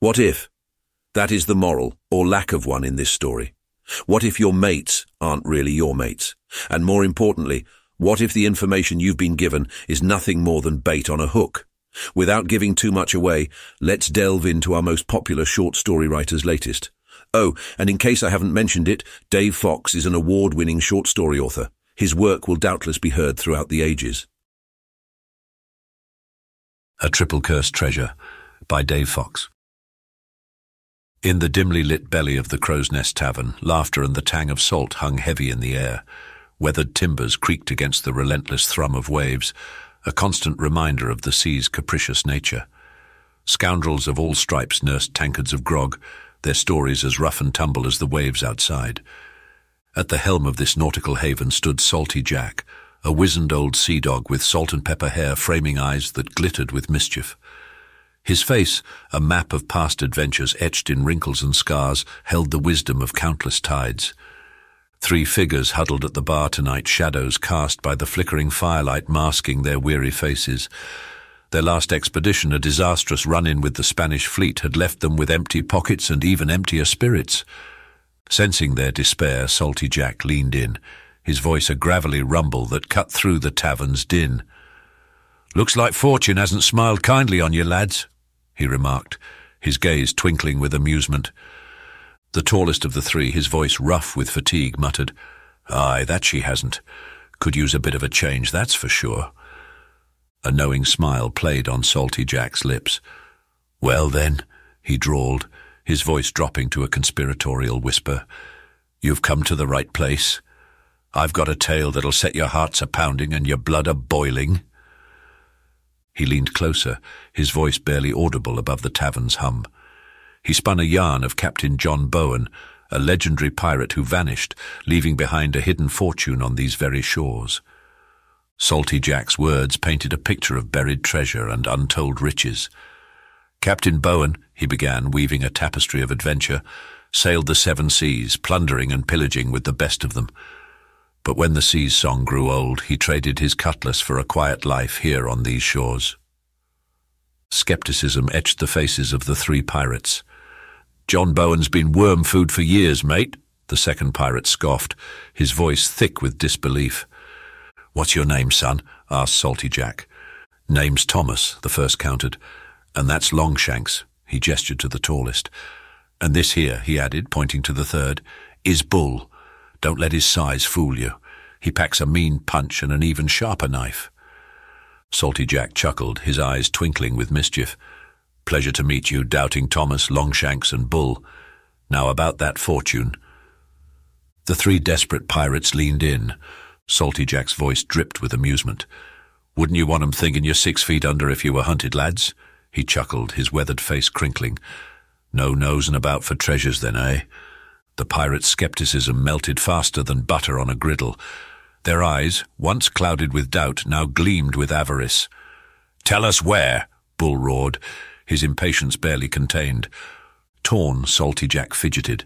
What if? That is the moral, or lack of one in this story. What if your mates aren't really your mates? And more importantly, what if the information you've been given is nothing more than bait on a hook? Without giving too much away, let's delve into our most popular short story writer's latest. Oh, and in case I haven't mentioned it, Dave Fox is an award-winning short story author. His work will doubtless be heard throughout the ages. A Triple Cursed Treasure by Dave Fox. In the dimly lit belly of the Crow's Nest Tavern, laughter and the tang of salt hung heavy in the air. Weathered timbers creaked against the relentless thrum of waves, a constant reminder of the sea's capricious nature. Scoundrels of all stripes nursed tankards of grog, their stories as rough and tumble as the waves outside. At the helm of this nautical haven stood Salty Jack, a wizened old sea dog with salt and pepper hair framing eyes that glittered with mischief. His face, a map of past adventures etched in wrinkles and scars, held the wisdom of countless tides. Three figures huddled at the bar tonight, shadows cast by the flickering firelight masking their weary faces. Their last expedition, a disastrous run-in with the Spanish fleet, had left them with empty pockets and even emptier spirits. Sensing their despair, Salty Jack leaned in, his voice a gravelly rumble that cut through the tavern's din. Looks like fortune hasn't smiled kindly on you, lads, he remarked, his gaze twinkling with amusement. The tallest of the three, his voice rough with fatigue, muttered, Aye, that she hasn't. Could use a bit of a change, that's for sure. A knowing smile played on Salty Jack's lips. Well then, he drawled, his voice dropping to a conspiratorial whisper, You've come to the right place. I've got a tale that'll set your hearts a-pounding and your blood a-boiling. He leaned closer, his voice barely audible above the tavern's hum. He spun a yarn of Captain John Bowen, a legendary pirate who vanished, leaving behind a hidden fortune on these very shores. Salty Jack's words painted a picture of buried treasure and untold riches. Captain Bowen, he began, weaving a tapestry of adventure, sailed the seven seas, plundering and pillaging with the best of them. But when the sea's song grew old, he traded his cutlass for a quiet life here on these shores. Skepticism etched the faces of the three pirates. John Bowen's been worm food for years, mate, the second pirate scoffed, his voice thick with disbelief. What's your name, son? asked Salty Jack. Name's Thomas, the first countered. And that's Longshanks, he gestured to the tallest. And this here, he added, pointing to the third, is Bull. Don't let his size fool you. He packs a mean punch and an even sharper knife. Salty Jack chuckled, his eyes twinkling with mischief. Pleasure to meet you, Doubting Thomas, Longshanks, and Bull. Now about that fortune. The three desperate pirates leaned in. Salty Jack's voice dripped with amusement. Wouldn't you want 'em thinking you're six feet under if you were hunted, lads? He chuckled, his weathered face crinkling. No nosing about for treasures then, eh? The pirates' skepticism melted faster than butter on a griddle. Their eyes, once clouded with doubt, now gleamed with avarice. Tell us where, Bull roared, his impatience barely contained. Torn, Salty Jack fidgeted.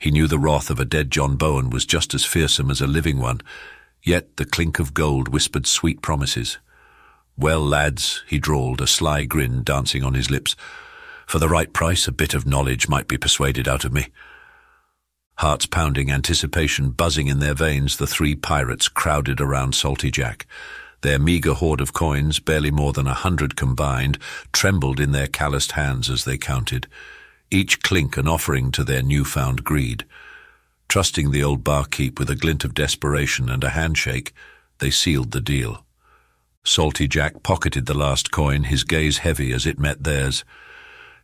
He knew the wrath of a dead John Bowen was just as fearsome as a living one, yet the clink of gold whispered sweet promises. Well, lads, he drawled, a sly grin dancing on his lips. For the right price, a bit of knowledge might be persuaded out of me. Hearts pounding, anticipation buzzing in their veins, the three pirates crowded around Salty Jack. Their meagre hoard of coins, barely more than a hundred combined, trembled in their calloused hands as they counted, each clink an offering to their newfound greed. Trusting the old barkeep with a glint of desperation and a handshake, they sealed the deal. Salty Jack pocketed the last coin, his gaze heavy as it met theirs.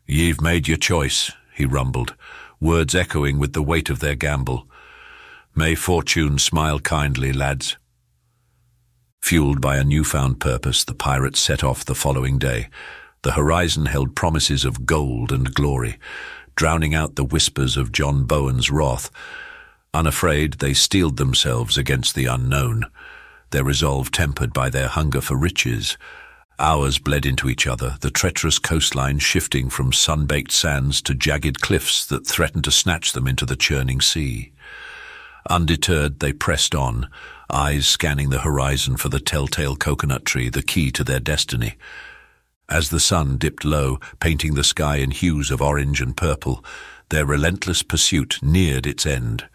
Ye've made your choice, he rumbled, words echoing with the weight of their gamble. May fortune smile kindly, lads. Fueled by a newfound purpose, the pirates set off the following day. The horizon held promises of gold and glory, drowning out the whispers of John Bowen's wrath. Unafraid, they steeled themselves against the unknown, their resolve tempered by their hunger for riches. Hours bled into each other, the treacherous coastline shifting from sun-baked sands to jagged cliffs that threatened to snatch them into the churning sea. Undeterred, they pressed on, eyes scanning the horizon for the telltale coconut tree, the key to their destiny. As the sun dipped low, painting the sky in hues of orange and purple, their relentless pursuit neared its end.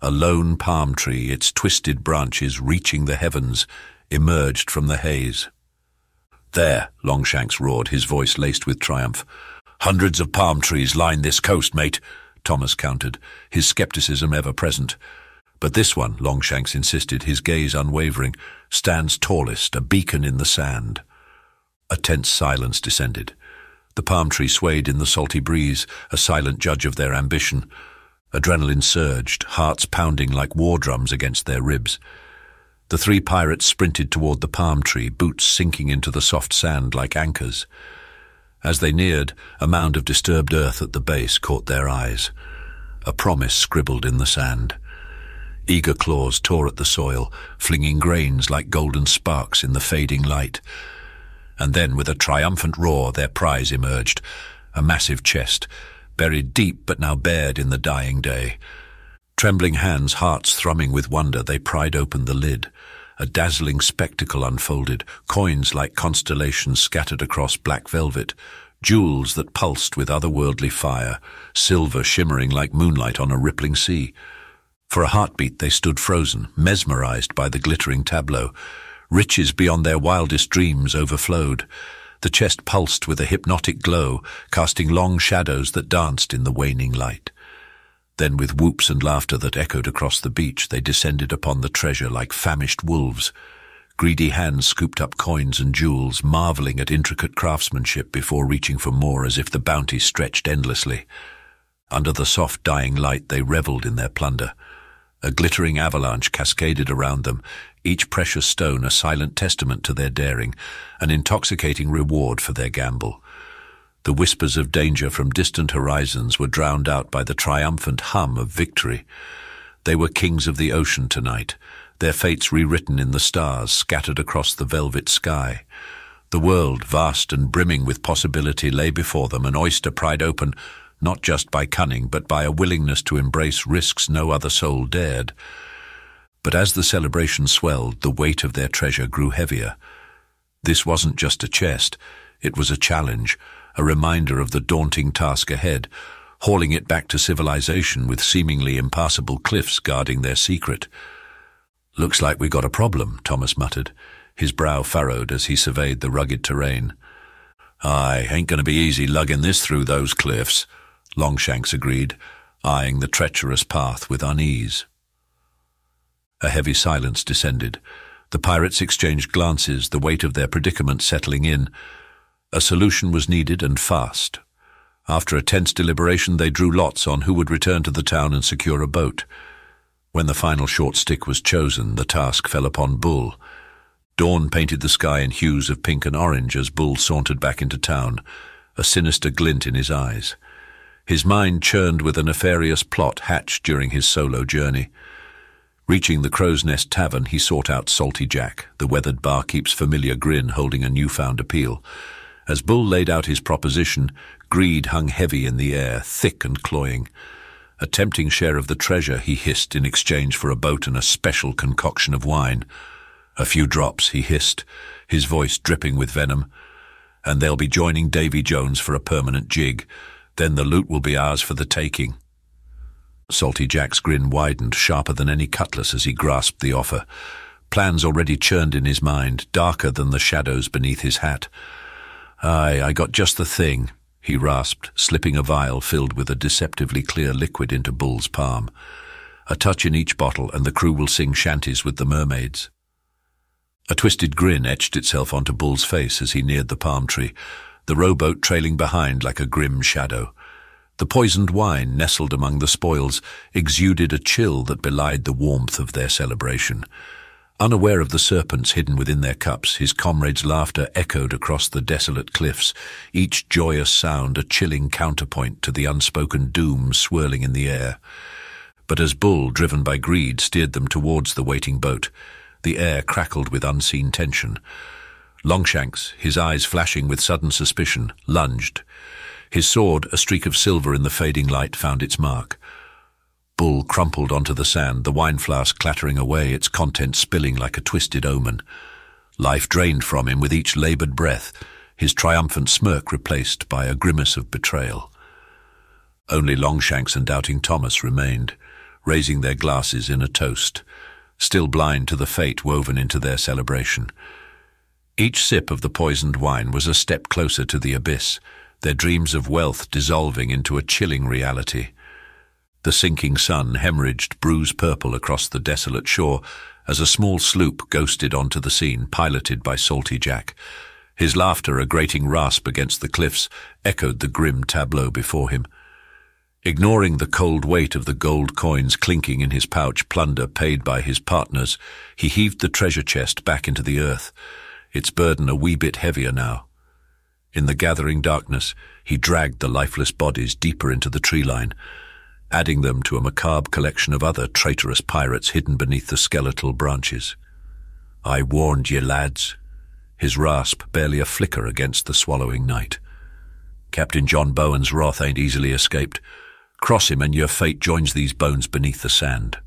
A lone palm tree, its twisted branches reaching the heavens, emerged from the haze. There, Longshanks roared, his voice laced with triumph. Hundreds of palm trees line this coast, mate, Thomas countered, his skepticism ever present. But this one, Longshanks insisted, his gaze unwavering, stands tallest, a beacon in the sand. A tense silence descended. The palm tree swayed in the salty breeze, a silent judge of their ambition. Adrenaline surged, hearts pounding like war drums against their ribs. The three pirates sprinted toward the palm tree, boots sinking into the soft sand like anchors. As they neared, a mound of disturbed earth at the base caught their eyes. A promise scribbled in the sand. Eager claws tore at the soil, flinging grains like golden sparks in the fading light. And then, with a triumphant roar, their prize emerged, a massive chest, buried deep but now bared in the dying day. Trembling hands, hearts thrumming with wonder, they pried open the lid. A dazzling spectacle unfolded, coins like constellations scattered across black velvet, jewels that pulsed with otherworldly fire, silver shimmering like moonlight on a rippling sea. For a heartbeat they stood frozen, mesmerized by the glittering tableau. Riches beyond their wildest dreams overflowed. The chest pulsed with a hypnotic glow, casting long shadows that danced in the waning light. Then with whoops and laughter that echoed across the beach, they descended upon the treasure like famished wolves. Greedy hands scooped up coins and jewels, marveling at intricate craftsmanship before reaching for more as if the bounty stretched endlessly. Under the soft dying light they revelled in their plunder. A glittering avalanche cascaded around them, each precious stone a silent testament to their daring, an intoxicating reward for their gamble. The whispers of danger from distant horizons were drowned out by the triumphant hum of victory. They were kings of the ocean tonight, their fates rewritten in the stars scattered across the velvet sky. The world, vast and brimming with possibility, lay before them, an oyster pried open not just by cunning, but by a willingness to embrace risks no other soul dared. But as the celebration swelled, the weight of their treasure grew heavier. This wasn't just a chest, it was a challenge, a reminder of the daunting task ahead, hauling it back to civilization with seemingly impassable cliffs guarding their secret. Looks like we got a problem, Thomas muttered, his brow furrowed as he surveyed the rugged terrain. Aye, ain't going to be easy lugging this through those cliffs, Longshanks agreed, eyeing the treacherous path with unease. A heavy silence descended. The pirates exchanged glances, the weight of their predicament settling in. A solution was needed and fast. After a tense deliberation, they drew lots on who would return to the town and secure a boat. When the final short stick was chosen, the task fell upon Bull. Dawn painted the sky in hues of pink and orange as Bull sauntered back into town, a sinister glint in his eyes. His mind churned with a nefarious plot hatched during his solo journey. Reaching the Crow's Nest Tavern, he sought out Salty Jack, the weathered barkeep's familiar grin holding a newfound appeal. As Bull laid out his proposition, greed hung heavy in the air, thick and cloying. A tempting share of the treasure he hissed in exchange for a boat and a special concoction of wine. A few drops, he hissed, his voice dripping with venom. And they'll be joining Davy Jones for a permanent jig. Then the loot will be ours for the taking. Salty Jack's grin widened, sharper than any cutlass as he grasped the offer. Plans already churned in his mind, darker than the shadows beneath his hat. Aye, I got just the thing, he rasped, slipping a vial filled with a deceptively clear liquid into Bull's palm. A touch in each bottle and the crew will sing shanties with the mermaids. A twisted grin etched itself onto Bull's face as he neared the palm tree, the rowboat trailing behind like a grim shadow. The poisoned wine nestled among the spoils exuded a chill that belied the warmth of their celebration. Unaware of the serpents hidden within their cups, his comrades' laughter echoed across the desolate cliffs, each joyous sound a chilling counterpoint to the unspoken doom swirling in the air. But as Bull, driven by greed, steered them towards the waiting boat, the air crackled with unseen tension. Longshanks, his eyes flashing with sudden suspicion, lunged. His sword, a streak of silver in the fading light, found its mark. Bull crumpled onto the sand, the wine flask clattering away, its contents spilling like a twisted omen. Life drained from him with each laboured breath, his triumphant smirk replaced by a grimace of betrayal. Only Longshanks and Doubting Thomas remained, raising their glasses in a toast, still blind to the fate woven into their celebration. Each sip of the poisoned wine was a step closer to the abyss, their dreams of wealth dissolving into a chilling reality. The sinking sun hemorrhaged bruise purple across the desolate shore as a small sloop ghosted onto the scene, piloted by Salty Jack. His laughter, a grating rasp against the cliffs, echoed the grim tableau before him. Ignoring the cold weight of the gold coins clinking in his pouch plunder paid by his partners, he heaved the treasure chest back into the earth, its burden a wee bit heavier now. In the gathering darkness, he dragged the lifeless bodies deeper into the tree line, adding them to a macabre collection of other traitorous pirates hidden beneath the skeletal branches. I warned ye, lads, his rasp barely a flicker against the swallowing night. Captain John Bowen's wrath ain't easily escaped. Cross him and your fate joins these bones beneath the sand.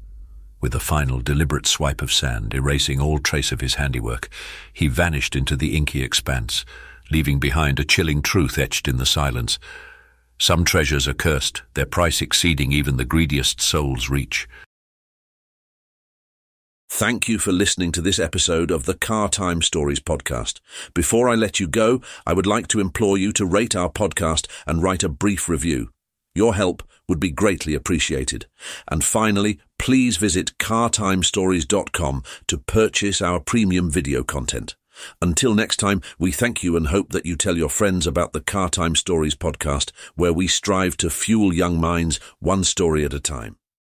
With a final deliberate swipe of sand, erasing all trace of his handiwork, he vanished into the inky expanse, leaving behind a chilling truth etched in the silence. Some treasures are cursed, their price exceeding even the greediest soul's reach. Thank you for listening to this episode of the Car Time Stories podcast. Before I let you go, I would like to implore you to rate our podcast and write a brief review. Your help would be greatly appreciated. And finally, please visit cartimestories.com to purchase our premium video content. Until next time, we thank you and hope that you tell your friends about the Car Time Stories podcast, where we strive to fuel young minds one story at a time.